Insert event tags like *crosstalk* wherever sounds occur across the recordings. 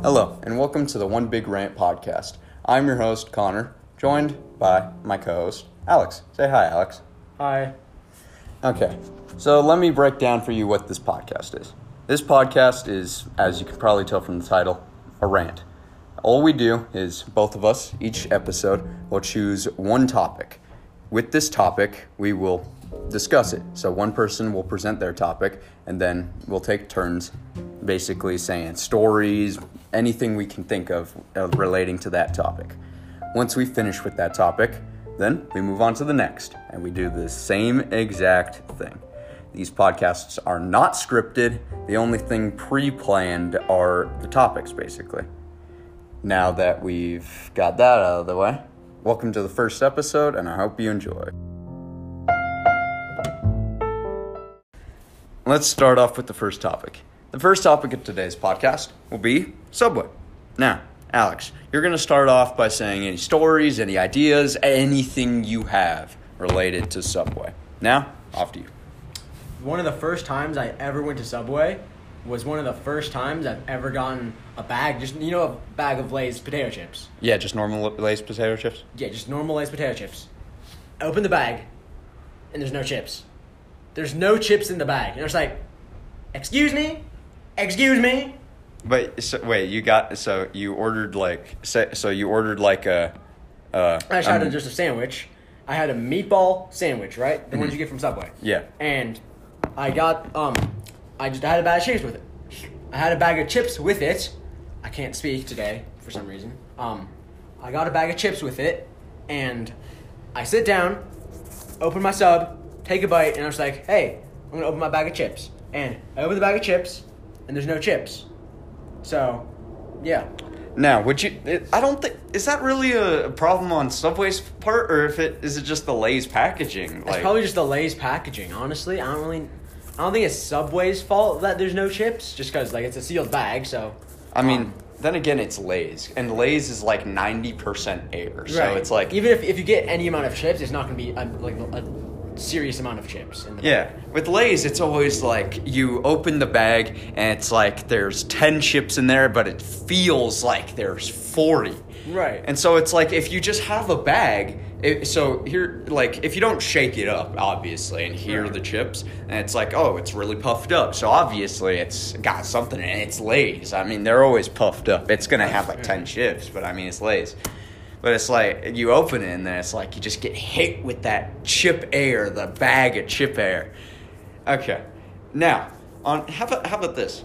Hello, and welcome to the One Big Rant podcast. I'm your host, Connor, joined by my co host, Alex. Say hi, Alex. Hi. Okay, so let me break down for you what this podcast is. This podcast is, as you can probably tell from the title, a rant. All we do is both of us, each episode, will choose one topic. With this topic, we will discuss it. So one person will present their topic, and then we'll take turns basically saying stories, anything we can think of uh, relating to that topic. Once we finish with that topic, then we move on to the next, and we do the same exact thing. These podcasts are not scripted. The only thing pre planned are the topics, basically. Now that we've got that out of the way, welcome to the first episode, and I hope you enjoy. Let's start off with the first topic. The first topic of today's podcast will be Subway. Now, Alex, you're going to start off by saying any stories, any ideas, anything you have related to Subway. Now, off to you. One of the first times I ever went to Subway was one of the first times I've ever gotten a bag, just you know, a bag of Lay's potato chips. Yeah, just normal Lay's potato chips. Yeah, just normal Lay's potato chips. I open the bag, and there's no chips. There's no chips in the bag, and I was like, "Excuse me, excuse me." But so, wait, you got so you ordered like so, so you ordered like a. Uh, I just had um, a, just a sandwich. I had a meatball sandwich, right? The ones you get from Subway. Yeah. And I got um, I just I had a bag of chips with it. I had a bag of chips with it. I can't speak today for some reason. Um, I got a bag of chips with it, and I sit down, open my sub, take a bite, and I was like, "Hey, I'm gonna open my bag of chips." And I open the bag of chips, and there's no chips. So, yeah. Now, would you? I don't think is that really a, problem on Subway's part, or if it is it just the Lay's packaging? It's probably just the Lay's packaging. Honestly, I don't really, I don't think it's Subway's fault that there's no chips, just because like it's a sealed bag. So, I mean, um, then again, it's Lay's, and Lay's is like ninety percent air, so right. it's like even if, if you get any amount of chips, it's not gonna be a, like a serious amount of chips. In the Yeah, bag. with Lay's, it's always like you open the bag and it's like there's 10 chips in there, but it feels like there's 40. Right. And so it's like if you just have a bag, it, so here, like if you don't shake it up, obviously, and here Right. the chips, and it's like, oh, it's really puffed up. So obviously it's got something in it. It's Lay's. I mean, they're always puffed up. It's going to have like 10 chips, but I mean, it's Lay's. But it's like you open it and then it's like you just get hit with that chip air, the bag of chip air. Okay, now on how about how about this?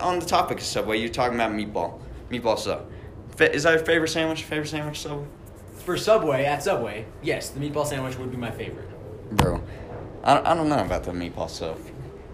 On the topic of Subway, you're talking about meatball, meatball sub. Fa- Is that your favorite sandwich? Favorite sandwich Subway? For Subway at Subway, yes, the meatball sandwich would be my favorite. Bro, I don't, I don't know about the meatball sub.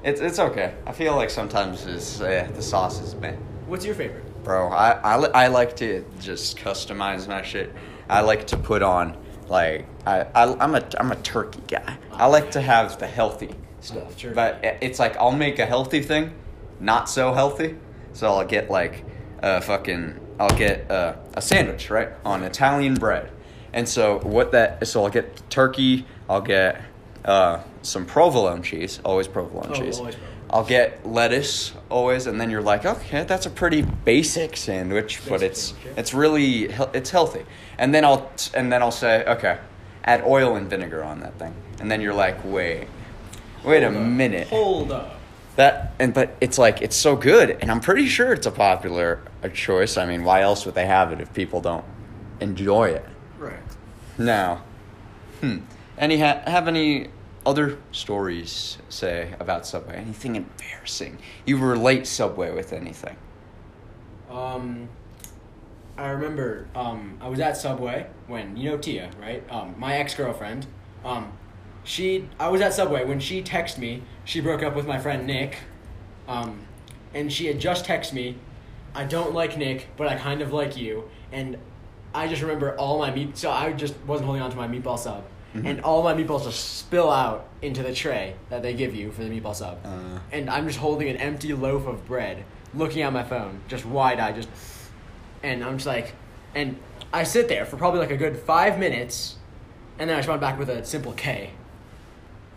It's it's okay. I feel like sometimes it's uh, the sauce is meh. What's your favorite? Bro, I, I, I like to just customize my shit. I like to put on like I, I I'm a I'm a turkey guy. I like to have the healthy stuff. Turkey. But it's like I'll make a healthy thing, not so healthy. So I'll get like a fucking I'll get uh, a sandwich right on Italian bread. And so what that so I'll get turkey. I'll get uh, some provolone cheese. Always provolone Oh, cheese. always provolone. I'll get lettuce always, and then you're like, okay, that's a pretty basic sandwich, but it's sandwich, yeah. it's really it's healthy. And then I'll and then I'll say, okay, add oil and vinegar on that thing, and then you're like, wait, wait a up. minute, Hold up. that and but it's like it's so good, and I'm pretty sure it's a popular a choice. I mean, why else would they have it if people don't enjoy it? Right. Now, hmm, any ha- have any other stories say about Subway? Anything embarrassing? You relate Subway with anything? Um, I remember um, I was at Subway when you know Tia, right? Um, my ex girlfriend. Um, she I was at Subway when she texted me. She broke up with my friend Nick, um, and she had just texted me. I don't like Nick, but I kind of like you. And I just remember all my meat. So I just wasn't holding on to my meatball sub, and all my meatballs just spill out into the tray that they give you for the meatball sub. Uh. and I'm just holding an empty loaf of bread, looking at my phone, just wide eyed, just. And I'm just like, and I sit there for probably like a good five minutes, and then I respond back with a simple K.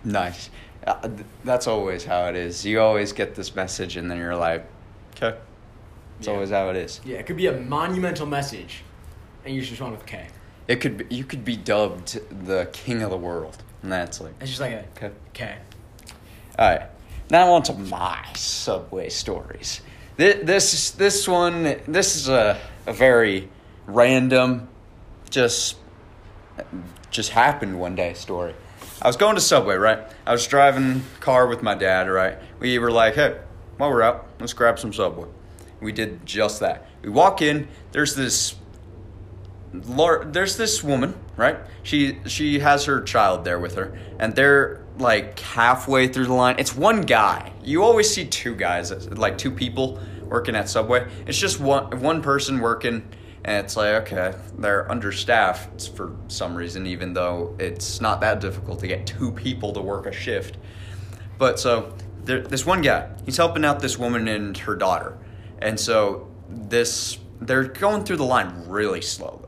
Nice. Uh, th- that's always how it is. You always get this message, and then you're like, okay. It's Yeah. always how it is. Yeah, it could be a monumental message, and you just respond with K. It could be, you could be dubbed the king of the world, and that's like It's just like a okay. K. All right, now on to my subway stories. This this this one this is a a very random, just just happened one day story. I was going to Subway, right? I was driving car with my dad, right? We were like, hey, while we're out, let's grab some Subway. We did just that. We walk in, there's this there's this woman, right? She she has her child there with her, and they're like halfway through the line. It's one guy. You always see two guys, like two people working at Subway. It's just one one person working, and it's like okay, they're understaffed for some reason, even though it's not that difficult to get two people to work a shift. But so there, this one guy, he's helping out this woman and her daughter, and so this they're going through the line really slowly,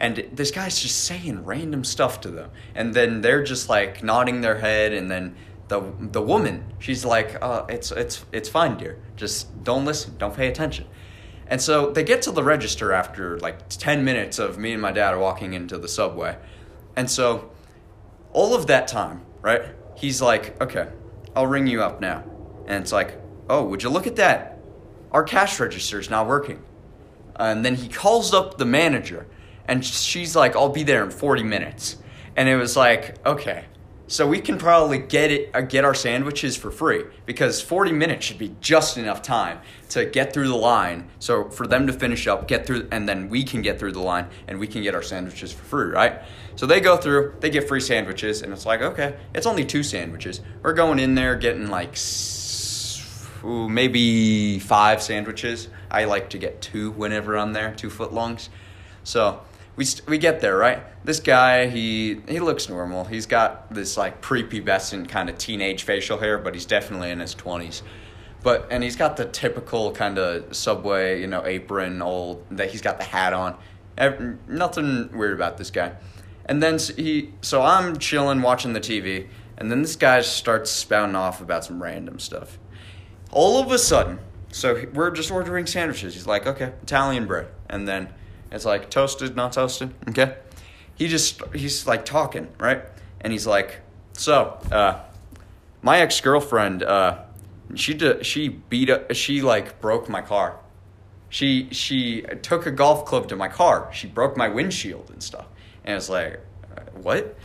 and this guy's just saying random stuff to them, and then they're just like nodding their head, and then the the woman, she's like, uh, "It's it's it's fine, dear. Just don't listen, don't pay attention." And so they get to the register after like ten minutes of me and my dad walking into the subway, and so all of that time, right? He's like, okay, I'll ring you up now. And it's like, oh, would you look at that? Our cash register is not working. And then he calls up the manager, and she's like, I'll be there in 40 minutes. And it was like, okay, so we can probably get it, uh, get our sandwiches for free because 40 minutes should be just enough time to get through the line. So for them to finish up, get through, and then we can get through the line and we can get our sandwiches for free, right? So they go through, they get free sandwiches, and it's like, okay, it's only two sandwiches. We're going in there getting like ooh, maybe five sandwiches. I like to get two whenever I'm there, two foot longs. So we st- we get there, right? This guy, he he looks normal. He's got this like prepubescent kind of teenage facial hair, but he's definitely in his twenties. But and he's got the typical kind of subway, you know, apron, old that he's got the hat on. Nothing weird about this guy. And then he, so I'm chilling watching the TV, and then this guy starts spouting off about some random stuff. All of a sudden, so we're just ordering sandwiches. He's like, okay, Italian bread, and then it's like toasted, not toasted. Okay, he just he's like talking right, and he's like, so uh, my ex girlfriend, uh, she d- she beat up, she like broke my car. She she took a golf club to my car. She broke my windshield and stuff. And it's like, uh, what?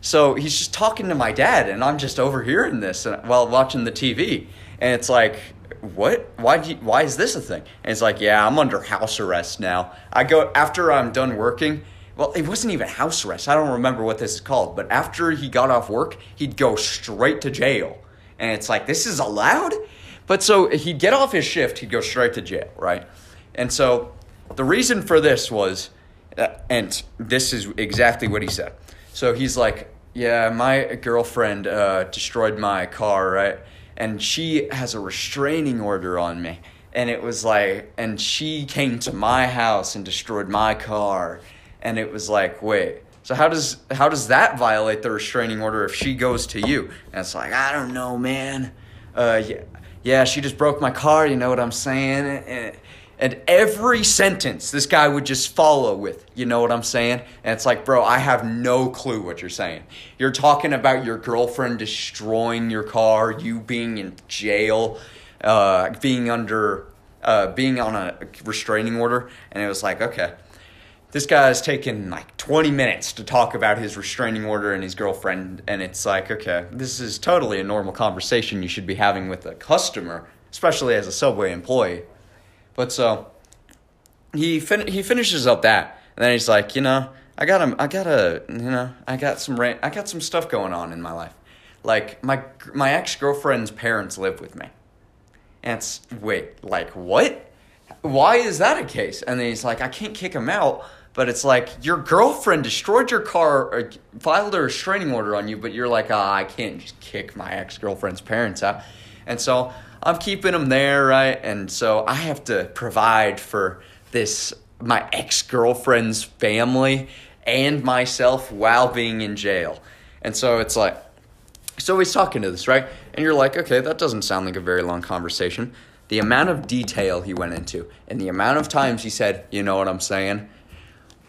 So he's just talking to my dad, and I'm just overhearing this while watching the TV. And it's like, what? Why? You, why is this a thing? And it's like, yeah, I'm under house arrest now. I go after I'm done working. Well, it wasn't even house arrest. I don't remember what this is called. But after he got off work, he'd go straight to jail. And it's like, this is allowed? But so he'd get off his shift, he'd go straight to jail, right? And so the reason for this was, uh, and this is exactly what he said. So he's like, yeah, my girlfriend uh, destroyed my car, right? And she has a restraining order on me. And it was like, and she came to my house and destroyed my car. And it was like, wait, so how does how does that violate the restraining order if she goes to you? And it's like, I don't know, man. Uh, yeah, yeah, she just broke my car. You know what I'm saying? And, and every sentence this guy would just follow with, you know what I'm saying? And it's like, bro, I have no clue what you're saying. You're talking about your girlfriend destroying your car, you being in jail, uh, being under, uh, being on a restraining order, and it was like, okay, this guy's taken like 20 minutes to talk about his restraining order and his girlfriend, and it's like, okay, this is totally a normal conversation you should be having with a customer, especially as a Subway employee. But so he fin- he finishes up that, and then he's like, you know, I got a, I got a, you know, I got some ra- I got some stuff going on in my life. Like my my ex girlfriend's parents live with me, and it's wait, like what? Why is that a case? And then he's like, I can't kick him out. But it's like your girlfriend destroyed your car, or filed a restraining order on you, but you're like, ah, I can't just kick my ex girlfriend's parents out. And so I'm keeping them there, right? And so I have to provide for this my ex girlfriend's family and myself while being in jail. And so it's like, so he's talking to this, right? And you're like, okay, that doesn't sound like a very long conversation. the amount of detail he went into and the amount of times he said, you know what I'm saying?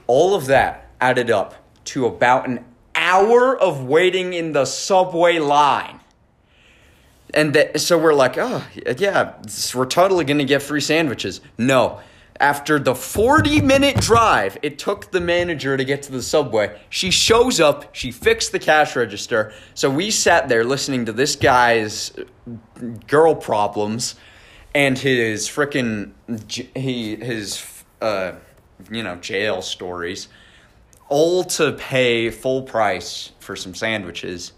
All of that added up to about an hour of waiting in the subway line. And th- so we're like, oh, yeah, we're totally to get free sandwiches. No. After the 40 minute drive it took the manager to get to the subway, she shows up, she fixed the cash register. So we sat there listening to this guy's girl problems and his freaking he his uh you know jail stories all to pay full price for some sandwiches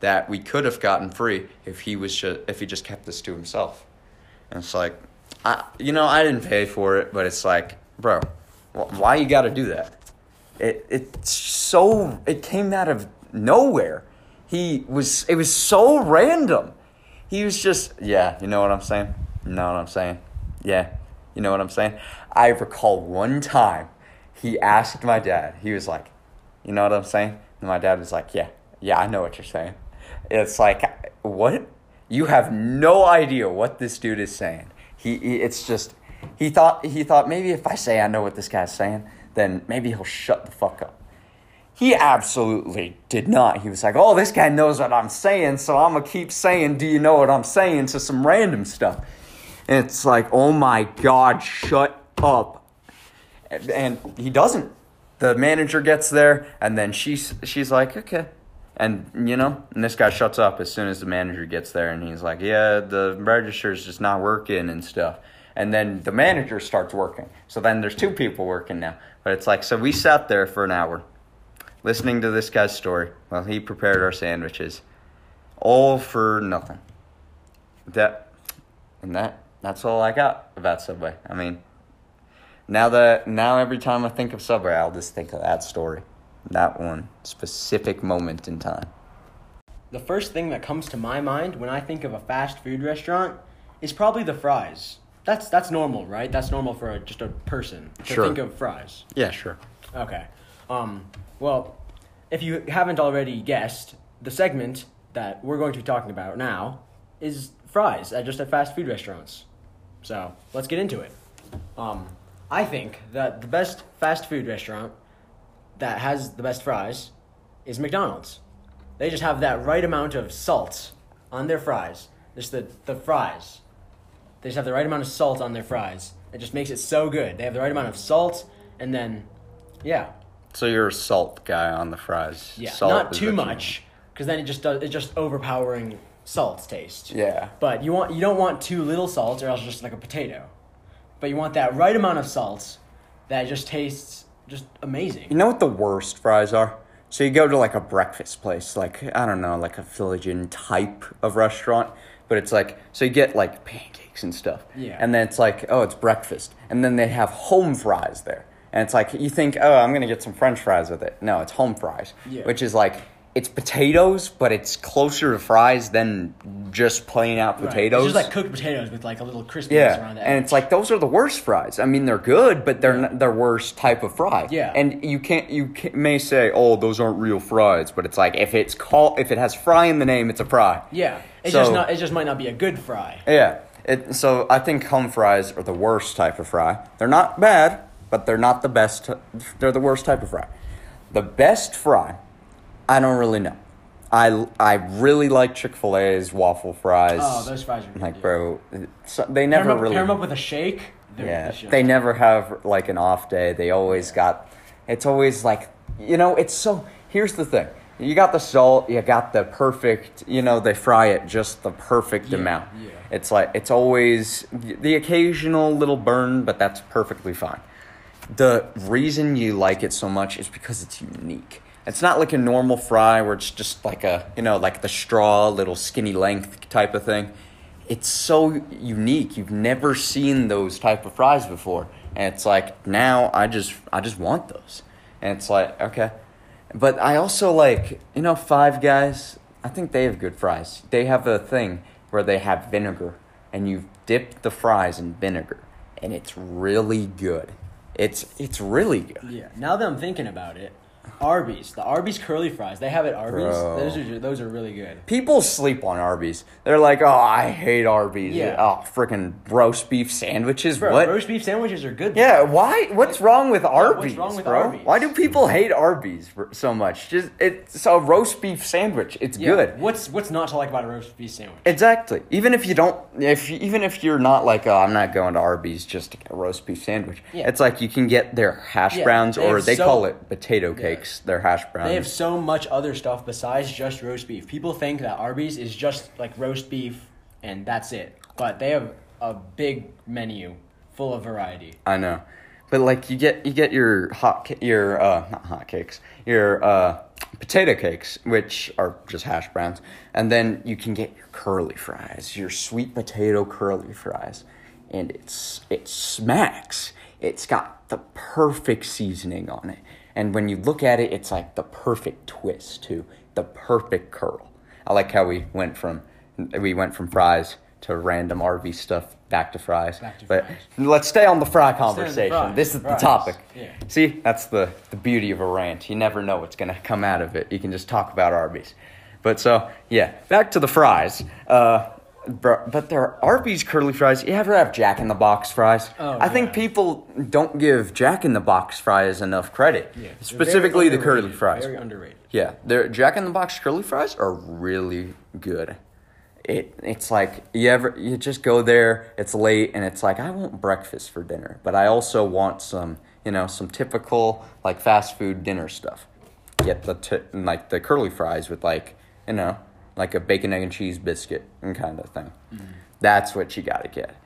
that we could have gotten free if he was just, if he just kept this to himself and it's like I, you know i didn't pay for it but it's like bro why you got to do that it it's so it came out of nowhere he was it was so random he was just yeah you know what i'm saying you know what I'm saying? Yeah, you know what I'm saying? I recall one time he asked my dad, he was like, You know what I'm saying? And my dad was like, Yeah, yeah, I know what you're saying. It's like, What? You have no idea what this dude is saying. He, he it's just he thought he thought maybe if I say I know what this guy's saying, then maybe he'll shut the fuck up. He absolutely did not. He was like, "Oh, this guy knows what I'm saying, so I'm gonna keep saying, do you know what I'm saying?" to some random stuff. And it's like, oh my God, shut up. And he doesn't. The manager gets there, and then she's she's like, okay. And you know, and this guy shuts up as soon as the manager gets there, and he's like, yeah, the register's just not working and stuff. And then the manager starts working. So then there's two people working now. But it's like, so we sat there for an hour listening to this guy's story while he prepared our sandwiches, all for nothing. That, and that that's all I got about Subway. I mean, now that now every time I think of Subway, I'll just think of that story, that one specific moment in time. The first thing that comes to my mind when I think of a fast food restaurant is probably the fries. That's that's normal, right? That's normal for a, just a person to Sure. think of fries. Yeah, sure. Okay. Um, well, if you haven't already guessed, the segment that we're going to be talking about now is fries at just at fast food restaurants. So let's get into it. Um, I think that the best fast food restaurant that has the best fries is McDonald's. They just have that right amount of salt on their fries. Just the, the fries. They just have the right amount of salt on their fries. It just makes it so good. They have the right amount of salt, and then, yeah, So you're a salt guy on the fries. yeah, Salt not too much, because then it just does. It's just overpowering salt taste. Yeah. But you want you don't want too little salt, or else it's just like a potato. But you want that right amount of salt that just tastes just amazing. You know what the worst fries are? So you go to like a breakfast place, like I don't know, like a Philligan type of restaurant, but it's like so you get like pancakes and stuff. Yeah. And then it's like, oh, it's breakfast. And then they have home fries there. And it's like you think, oh, I'm gonna get some French fries with it. No, it's home fries. Yeah. Which is like it's potatoes, but it's closer to fries than just plain out Right. potatoes. It's just like cooked potatoes with like a little crispiness Yeah, around the and it's like those are the worst fries. I mean, they're good, but they're not, they're worst type of fry. Yeah. and you can't you can, may say, oh, those aren't real fries, but it's like if it's called if it has fry in the name, it's a fry. yeah, it's So- just not. It just might not be a good fry. Yeah. It, so I think home fries are the worst type of fry. They're not bad, but they're not the best. They're the worst type of fry. The best fry, I don't really know. I, I really like Chick Fil A's waffle fries. Oh, those fries are good, like, yeah. bro. So they never Pair up, really. pair 'em up with a shake. They're Yeah, delicious. they never have like an off day. They always got. It's always like you know. It's so. Here's the thing. You got the salt. You got the perfect. You know they fry it just the perfect Yeah, amount. yeah. It's like it's always the occasional little burn, but that's perfectly fine. The reason you like it so much is because it's unique. It's not like a normal fry where it's just like a you know like the straw little skinny length type of thing it's so unique. You've never seen those type of fries before, and it's like now I just I just want those, and it's like okay, but I also like you know Five Guys. I think they have good fries. They have a thing where they have vinegar, and you dip the fries in vinegar, and it's really good. It's it's really good. Yeah. Now that I'm thinking about it, Arby's, the Arby's curly fries. They have it Arby's. Bro. Those are those are really good. People sleep on Arby's. They're like, oh, I hate Arby's. Yeah. Oh, freaking roast beef sandwiches. Bro, what? roast beef sandwiches are good. Yeah, why? What's wrong with Arby's, wrong with bro? Arby's? Why do people hate Arby's so much? Just it's a roast beef sandwich. It's Yeah. good. What's what's not to like about a roast beef sandwich? Exactly. Even if you don't, if you, even if you're not like, oh, I'm not going to Arby's just to get a roast beef sandwich. Yeah. It's like you can get their hash browns, they or they so- call it potato Their hash browns. They have so much other stuff besides just roast beef. People think that Arby's is just like roast beef and that's it. But they have a big menu full of variety. I know, but like you get you get your hot your uh not hot cakes your uh potato cakes which are just hash browns, and then you can get your curly fries, your sweet potato curly fries, and it's it smacks. It's got the perfect seasoning on it, and when you look at it, it's like the perfect twist to the perfect curl. I like how we went from we went from fries to random Arby stuff back to fries. Back to but fries. let's stay on the fry the conversation. fries, This is the topic. yeah. See, that's the the beauty of a rant. You never know what's gonna come out of it. You can just talk about Arby's. But so yeah, back to the fries. Uh, but there are Arby's curly fries. You ever have Jack in the Box fries? Oh, I think people don't give Jack in the Box fries enough credit. Yeah, Specifically the curly fries. Very underrated. Yeah, their Jack in the Box curly fries are really good. It it's like you ever you just go there, it's late and it's like I want breakfast for dinner, but I also want some, you know, some typical like fast food dinner stuff. Get the t- like the curly fries with like, you know, like a bacon egg and cheese biscuit and kind of thing. That's what you got to get.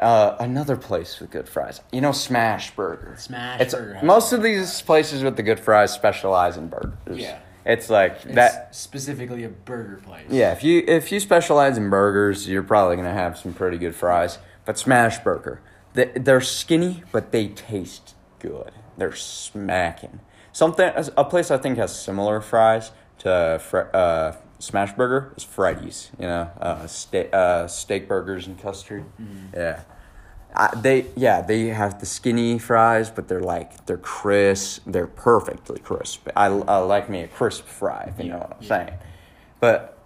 Uh, another place with good fries, you know, Smash Burger. Smash It's- Burger Most of these places with the good fries specialize in burgers. Yeah. It's like It's that. specifically a burger place. Yeah, if you if you specialize in burgers, you're probably gonna have some pretty good fries. But Smash Burger, they, they're skinny, but they taste good. They're smacking. Something a place I think has similar fries to uh, Smash Burger is Freddy's. You know, uh, steak uh, steak burgers and custard. Yeah. I, they yeah they have the skinny fries, but they're like they're crisp. They're perfectly crisp. I, I like me a crisp fry. If you know what I'm Yeah. saying. But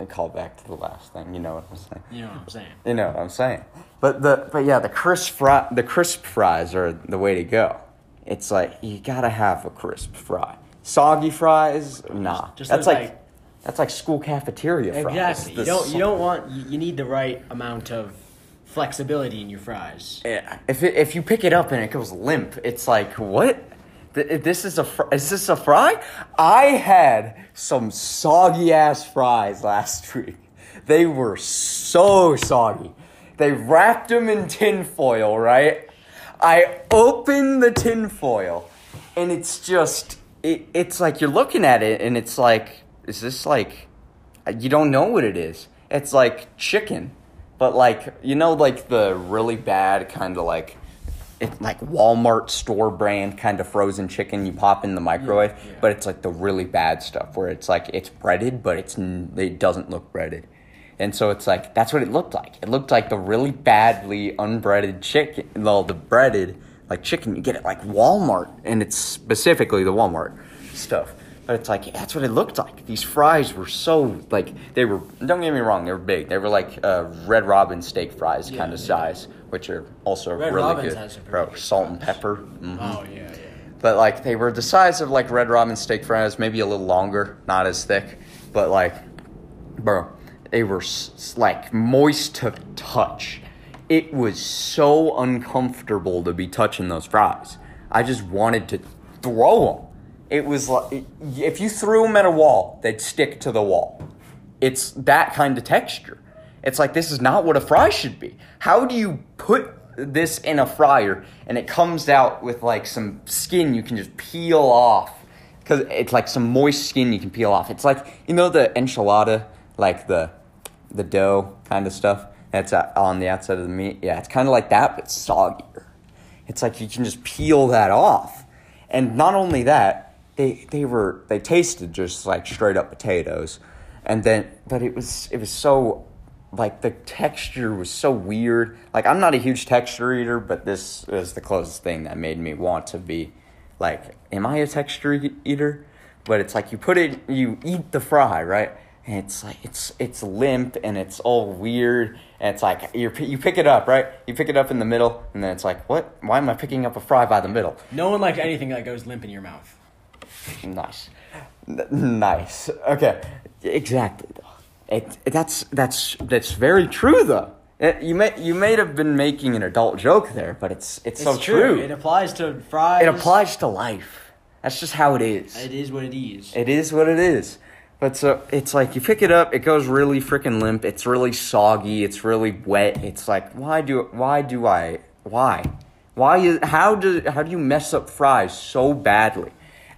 I call back to the last thing. You know what I'm saying. You know what I'm saying? You know what I'm saying. But the but yeah the crisp fry the crisp fries are the way to go. It's like you gotta have a crisp fry. Soggy fries, nah. just that's like, like- that's like school cafeteria fries. Exactly. You don't you don't want you you need the right amount of flexibility in your fries. Yeah, if it, if you pick it up and it goes limp, it's like what? This is a fr- is this a fry? I had some soggy ass fries last *laughs* week. They were so soggy. They wrapped them in tinfoil, right? I opened the tinfoil, and it's just it, it's like you're looking at it, and it's like, is this like you don't know what it is. It's like chicken, but like you know, like the really bad kind of like it's like Walmart store brand kind of frozen chicken you pop in the microwave, yeah. but it's like the really bad stuff where it's like it's breaded, but it's it doesn't look breaded. And so it's like that's what it looked like. It looked like the really badly unbreaded chicken. Well, the breaded like chicken you get at like Walmart, and it's specifically the Walmart stuff. But it's like that's what it looked like. These fries were so like they were. Don't get me wrong, they were big. They were like uh, Red Robin steak fries Yeah, kind of yeah. size, which are also Red really Robin's good. Bro, salt and pepper. mhm. Oh yeah, yeah. But like they were the size of like Red Robin steak fries, maybe a little longer, not as thick. But like, bro, they were s- like moist to touch. It was so uncomfortable to be touching those fries. I just wanted to throw them. It was like if you threw them at a wall, they'd stick to the wall. It's that kind of texture. It's like this is not what a fry should be. How do you put this in a fryer and it comes out with like some skin you can just peel off? Because it's like some moist skin you can peel off. It's like you know the enchilada, like the the dough kind of stuff that's on the outside of the meat. Yeah, it's kind of like that, but soggier. It's like you can just peel that off, and not only that, they they were they tasted just like straight up potatoes, and then but it was it was so like the texture was so weird. Like I'm not a huge texture eater, but this is the closest thing that made me want to be like, am I a texture eater? But it's like you put it, you eat the fry, right? And it's like it's it's limp and it's all weird. And it's like you you pick it up, right? You pick it up in the middle, and then it's like, what? Why am I picking up a fry by the middle? No one likes anything that goes limp in your mouth. Nice, N- nice. Okay, exactly. Though it, it that's that's that's very true though. It, you may you may have been making an adult joke there, but it's it's, so true. true. It applies to fries. It applies to life. That's just how it is. It is what it is. It is what it is. But so it's like you pick it up, it goes really freaking limp. It's really soggy. It's really wet. It's like why do why do I why why is how do how do you mess up fries so badly?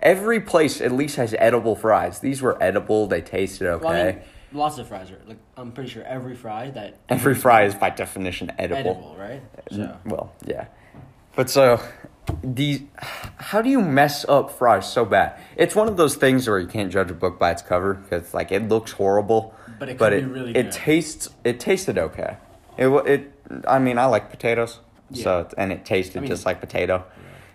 Every place at least has edible fries. These were edible. They tasted okay. Well, I mean, lots of fries are like I'm pretty sure every fry that Every fry is by definition edible. edible, right? So Well, yeah. But so these how do you mess up fries so bad? It's one of those things where you can't judge a book by its cover because like it looks horrible, But it could it, be really it tastes it tasted okay. It it I mean I like potatoes, so and it tasted I mean- just like potato.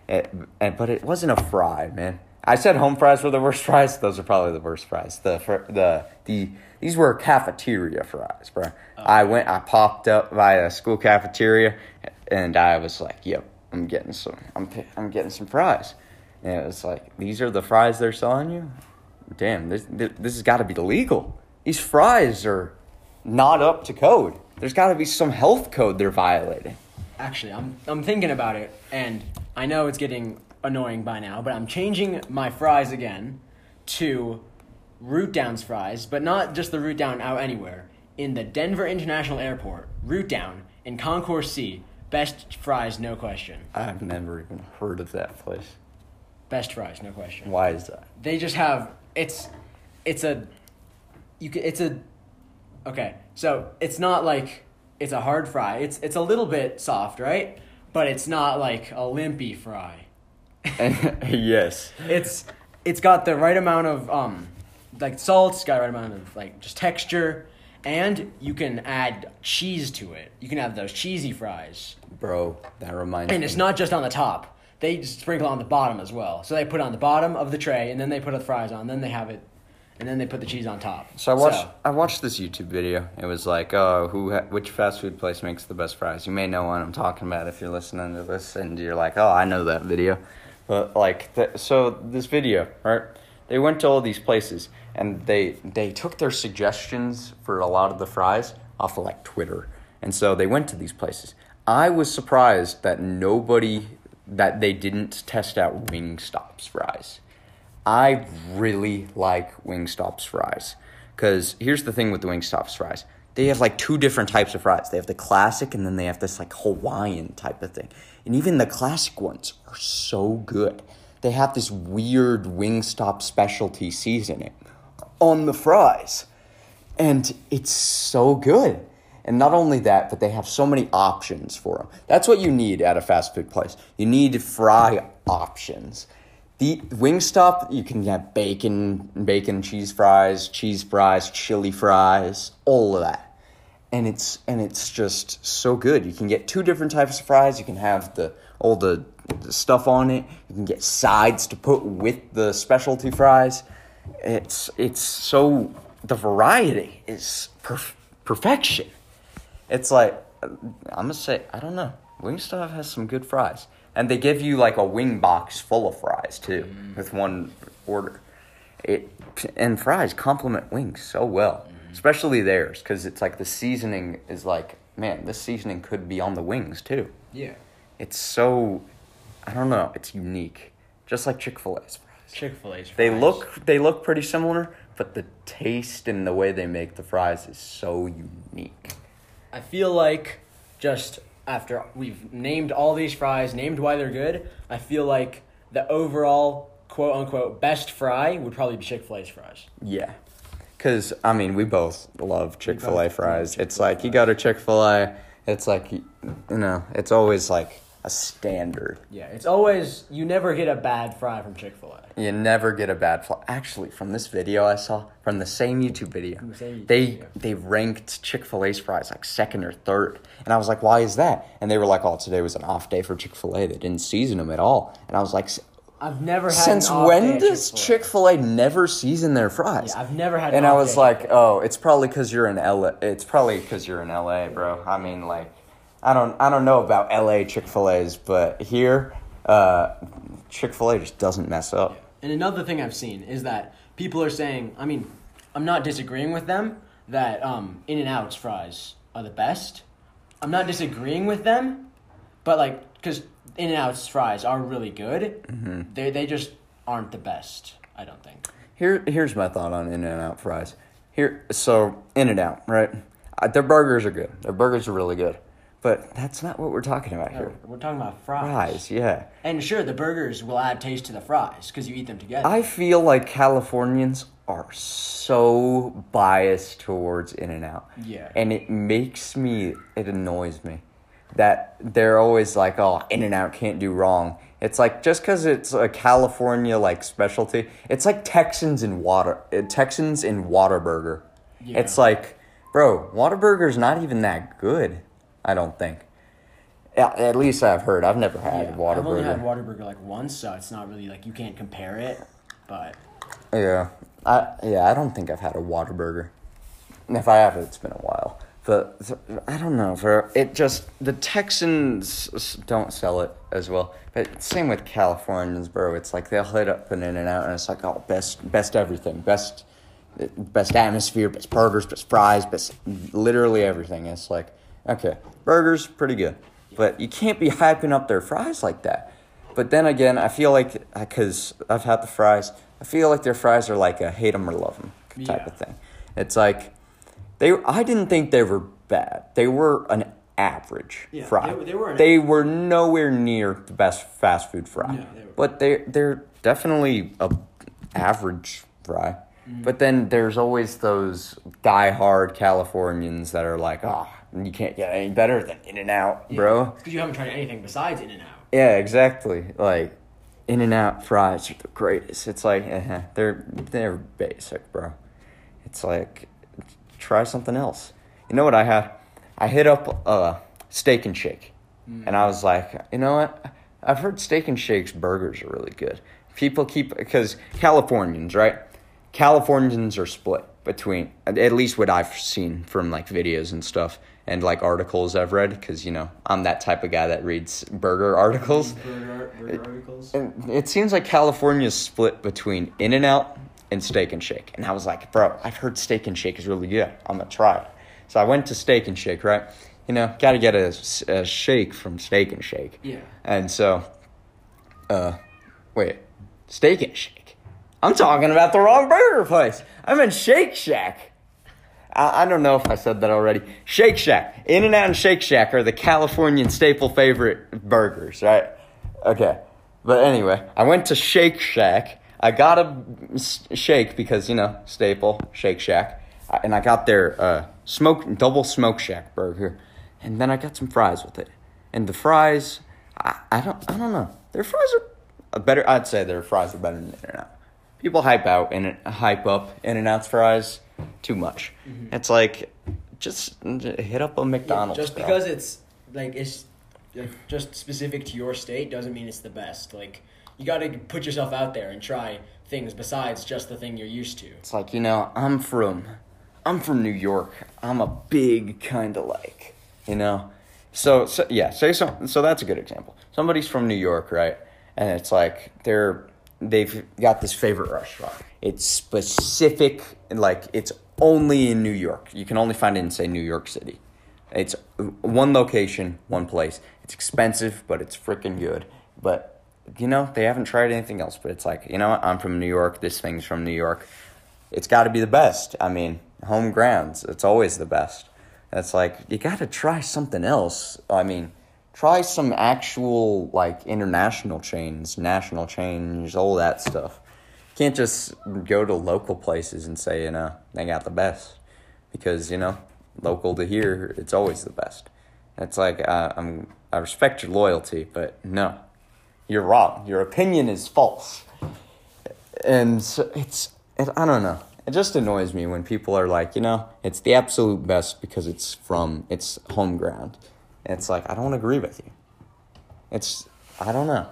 It, and, but it wasn't a fry, man. I said home fries were the worst *laughs* fries. Those are probably the worst fries. The the the these were cafeteria fries, bro. Oh. I went, I popped up by a school cafeteria, and I was like, "Yep, I'm getting some. I'm I'm getting some fries." And it was like, "These are the fries they're selling you." Damn, this this, this has got to be illegal. These fries are not up to code. There's got to be some health code they're violating. actually, I'm I'm thinking about it, and I know it's getting annoying by now, but I'm changing my fries again to Root Down's fries, but not just the Root Down out anywhere. In the Denver International Airport, Root Down in Concourse C, best fries, no question. I've never even heard of that place. Best fries, no question. Why is that? they just have it's it's a you can, it's a okay so it's not like it's a hard fry it's it's a little bit soft right but it's not like a limpy fry *laughs* yes. it's it's got the right amount of um like salt it's got the right amount of like just texture and you can add cheese to it you can have those cheesy fries Bro, that reminds me. and me. it's not just on the top they sprinkle on the bottom as well so they put it on the bottom of the tray and then they put the fries on then they have it and then they put the cheese on top So I watched I watched this YouTube video. It was like, oh, who ha- which fast food place makes the best fries? You may know what I'm talking about if you're listening to this, and you're like, oh, I know that video. But like, so this video, right? They went to all these places, and they they took their suggestions for a lot of the fries off of like Twitter, and so they went to these places. I was surprised that nobody that they didn't test out Wingstop's fries. I really like Wingstop's fries. Because here's the thing with the Wingstop's fries they have like two different types of fries. They have the classic and then they have this like Hawaiian type of thing. And even the classic ones are so good. They have this weird Wingstop specialty seasoning on the fries. And it's so good. And not only that, but they have so many options for them. That's what you need at a fast food place. You need fry options. The Wingstop, you can have bacon, bacon cheese fries, cheese fries, chili fries, all of that. And it's and it's just so good. You can get two different types of fries. You can have the all the, the stuff on it. You can get sides to put with the specialty fries. It's it's so the variety is perf- perfection. It's like I'm gonna say I don't know. Wingstop has some good fries, and they give you like a wing box full of fries too mm. with one order. It and fries complement wings so well, mm-hmm. especially theirs because it's like the seasoning is like man, this seasoning could be on the wings too. yeah It's so I don't know. It's unique, just like Chick Fil A's fries. chick-fil-a's Fries. They look they look pretty similar, but the taste and the way they make the fries is so unique. I feel like just after we've named all these fries, named why they're good, I feel like the overall quote unquote best fry would probably be Chick fil A's fries. Yeah. Cause I mean, we both love Chick Fil A fries. It's Chick-fil-A like you go to Chick Fil A, it's like you know, it's always like a standard. Yeah, it's always, you never get a bad fry from Chick fil A. You never get a bad fry. Actually, from this video I saw, from the same YouTube video, the same YouTube they video. they ranked Chick Fil A's fries like second or third, and I was like, why is that? And they were like, oh, today was an off day for Chick Fil A. They didn't season them at all, and I was like, I've never had. Since when does Chick-fil-A. Chick Fil A never season their fries? Yeah, I've never had. an and I was like, oh, it's probably because you're in LA. It's probably because you're in LA, bro. I mean, like, I don't, I don't know about LA Chick Fil A's, but here, uh, Chick Fil A just doesn't mess up. And another thing I've seen is that people are saying, I mean, I'm not disagreeing with them that um, In and Out's fries are the best. I'm not disagreeing with them, but like, because In and Out's fries are really good, Mm-hmm. they they just aren't the best. I don't think. Here, here's my thought on In and Out fries. Here, so In and Out, right? Uh, their burgers are good. Their burgers are really good, but that's not what we're talking about here. We're talking about fries. Fries, yeah. And sure, the burgers will add taste to the fries because you eat them together. I feel like Californians are so biased towards In and Out. Yeah. And it makes me, it annoys me that they're always like, oh, In and Out can't do wrong. It's like just because it's a California like specialty, it's like Texans in water, uh, Texans in Whataburger. Yeah. It's like, bro, Whataburger's not even that good. I don't think. Yeah, at least I've heard. I've never had Yeah, Whataburger. I've only had Whataburger like once, so it's not really like you can't compare it. But Yeah, I yeah I don't think I've had a Whataburger. And If I have, it's been a while. But I don't know. For it just the Texans don't sell it as well. But same with Californians, bro. It's like they'll hit up an In and Out, and it's like oh best best everything, best best atmosphere, best burgers, best fries, best literally everything. It's like okay, burgers pretty good, but you can't be hyping up their fries like that. But then again, I feel like because I've had the fries, I feel like their fries are like a hate them or love them type Yeah. of thing. It's like they. I didn't think they were bad. They were an average Yeah, fry. they were- they were an- They were nowhere near the best fast food fry. No, they But they they're definitely a average fry. Mm-hmm. But then there's always those diehard Californians that are like, oh, you can't get any better than In and Out, bro. because you haven't tried anything besides In and Out. Yeah, exactly. Like, In and Out fries are the greatest. It's like eh, they're they're basic, bro. It's like try something else. You know what I had? I hit up uh, Steak and Shake, and I was like, you know what? I've heard Steak and Shake's burgers are really good. People keep because Californians, right? Californians are split between at least what I've seen from like videos and stuff and like articles I've read because you know I'm that type of guy that reads burger *laughs* articles. Burger, burger articles. And it seems like California's split between In and Out and Steak and Shake. And I was like, bro, I've heard Steak and Shake is really good. I'm gonna try it. So I went to Steak and Shake, right? You know, gotta get a, a shake from Steak and Shake. Yeah. And so, uh, wait, Steak and Shake. I'm talking about the wrong burger place. I'm in Shake Shack. I, I don't know if I said that already. Shake Shack. In and Out and Shake Shack are the Californian staple favorite burgers, right? Okay. But anyway, I went to Shake Shack. I got a shake because, you know, staple, Shake Shack. And I got their uh, smoke, double Smoke Shack burger. And then I got some fries with it. And the fries, I, I don't I don't know. Their fries are better, I'd say their fries are better than In-N-Out. People hype out and hype up In-N-Out's fries too much. Mm-hmm. It's like, just hit up a McDonald's. just bro. because it's like it's like, just specific to your state doesn't mean it's the best. Like you got to put yourself out there and try things besides just the thing you're used to. It's like, you know, I'm from I'm from New York. I'm a big kind of like, you know. So, so yeah, say so so that's a good example. Somebody's from New York, right? And it's like they're they've got this favorite restaurant. It's specific like it's only in New York. You can only find it in say New York City. It's one location, one place. It's expensive, but it's freaking good. But you know, they haven't tried anything else. But it's like, you know what? I'm from New York. This thing's from New York. It's got to be the best. I mean, home grounds. It's always the best. It's like you got to try something else. I mean, try some actual like international chains, national chains, all that stuff. Can't just go to local places and say you know they got the best because you know local to here it's always the best. It's like uh, I'm I respect your loyalty, but no, you're wrong. Your opinion is false, and so it's it, I don't know. It just annoys me when people are like, you know, it's the absolute best because it's from it's home ground. It's like I don't agree with you. It's I don't know.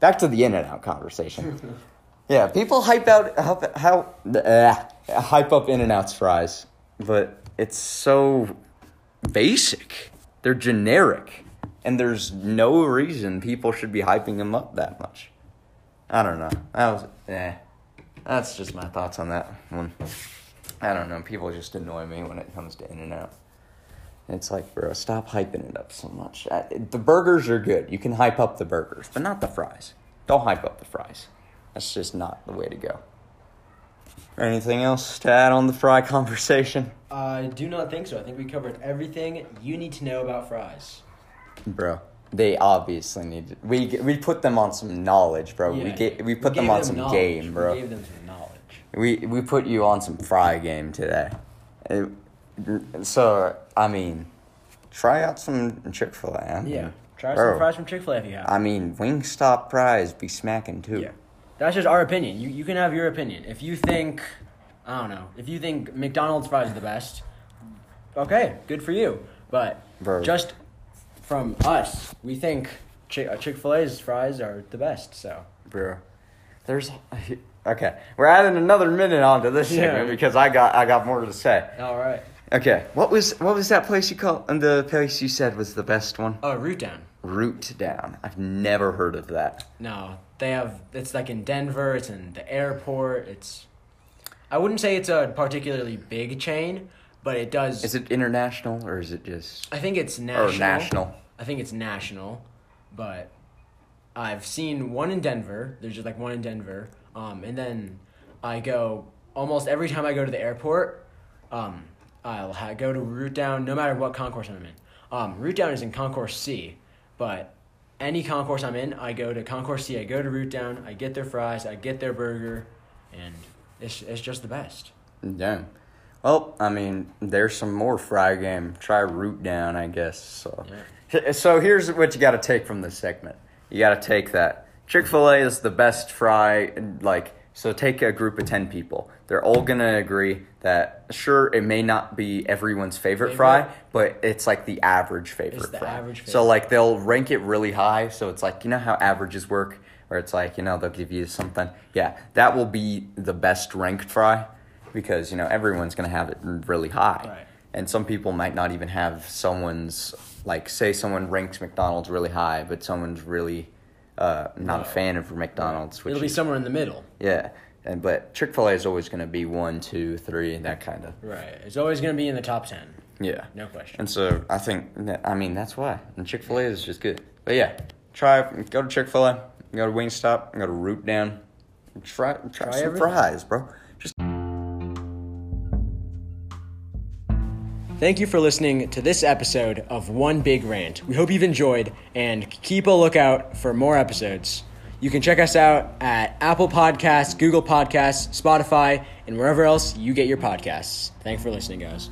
back to the in and out conversation. *laughs* yeah, people hype out how how uh, hype up in and out's fries, but it's so basic. They're generic, and there's no reason people should be hyping them up that much. I don't know. That was eh. That's just my thoughts on that one. I don't know. People just annoy me when it comes to In and Out. It's like, bro, stop hyping it up so much. The burgers are good. You can hype up the burgers, but not the fries. Don't hype up the fries. That's just not the way to go. Anything else to add on the fry *laughs* conversation? I do not think so. I think we covered everything you need to know about fries. Bro, they obviously need to, we we put them on some knowledge, bro. we get we put gave them on some knowledge. game, bro. We gave them some knowledge. We we put you on some fry game today. It- so I mean, try out some Chick Fil A. Yeah. Try Bro. some fries from Chick Fil A if you have. I mean, Wingstop fries be smacking too. Yeah. That's just our opinion. You you can have your opinion. If you think I don't know, if you think McDonald's fries are the best, okay, good for you. But Bro. just from us, we think Chick uh, Chick Fil A's fries are the best. So bro. There's *laughs* okay. We're adding another minute onto this Yeah. segment because I got I got more to say. all right. Okay, what was what was that place you called? And the place you said was the best one. Oh, root down. Root Down. I've never heard of that. No, they have. It's like in Denver. It's in the airport. It's. I wouldn't say it's a particularly big chain, but it does. Is it international or is it just I think it's national. or national? I think it's national, but I've seen one in Denver. There's just like one in Denver, um, and then I go almost every time I go to the airport. Um, I'll ha- go to Root Down, no matter what concourse I'm in. Um, Root Down is in Concourse C, but any concourse I'm in, I go to Concourse C. I go to Root Down. I get their fries. I get their burger, and it's it's just the best. Damn. Well, I mean, there's some more fry game. Try root down, I guess. So, so here's what you got to take from this segment. You got to take that Chick Fil A is the best fry. Like, so take a group of ten people. They're all gonna agree that sure it may not be everyone's favorite, Favorite. fry, but it's like the average favorite the fry. average So like they'll rank it really high. So it's like you know how averages work, where it's like you know they'll give you something. Yeah, that will be the best ranked fry because you know everyone's gonna have it really high, Right. and some people might not even have someone's like say someone ranks McDonald's really high, but someone's really uh, not a fan of McDonald's. Which It'll be is- somewhere in the middle. yeah, and but Chick Fil A is always gonna be one, two, three, that kind of Right. It's always gonna be in the top ten. yeah. No question. And so I think that, I mean that's why. And Chick Fil A is just good. But yeah, try go to Chick Fil A, go to Wingstop, go to Root Down, try try, Try some everything. fries, bro. Thank you for listening to this episode of One Big Rant. We hope you've enjoyed and keep a lookout for more episodes. You can check us out at Apple Podcasts, Google Podcasts, Spotify, and wherever else you get your podcasts. Thanks for listening, guys.